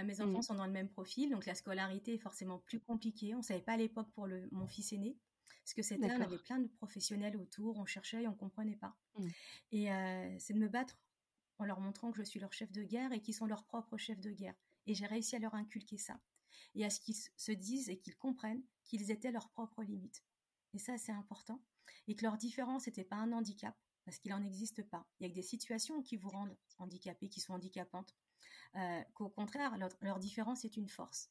Euh, mes enfants mmh. sont dans le même profil, donc la scolarité est forcément plus compliquée. On savait pas à l'époque pour le, mon fils aîné ce que c'était. On avait plein de professionnels autour, on cherchait et on comprenait pas. Mmh. Et euh, c'est de me battre en leur montrant que je suis leur chef de guerre et qu'ils sont leurs propres chefs de guerre. Et j'ai réussi à leur inculquer ça. Et à ce qu'ils se disent et qu'ils comprennent qu'ils étaient leurs propres limites. Et ça, c'est important. Et que leur différence n'était pas un handicap, parce qu'il n'en existe pas. Il y a des situations qui vous rendent handicapés, qui sont handicapantes. Euh, qu'au contraire, leur, différence est une force.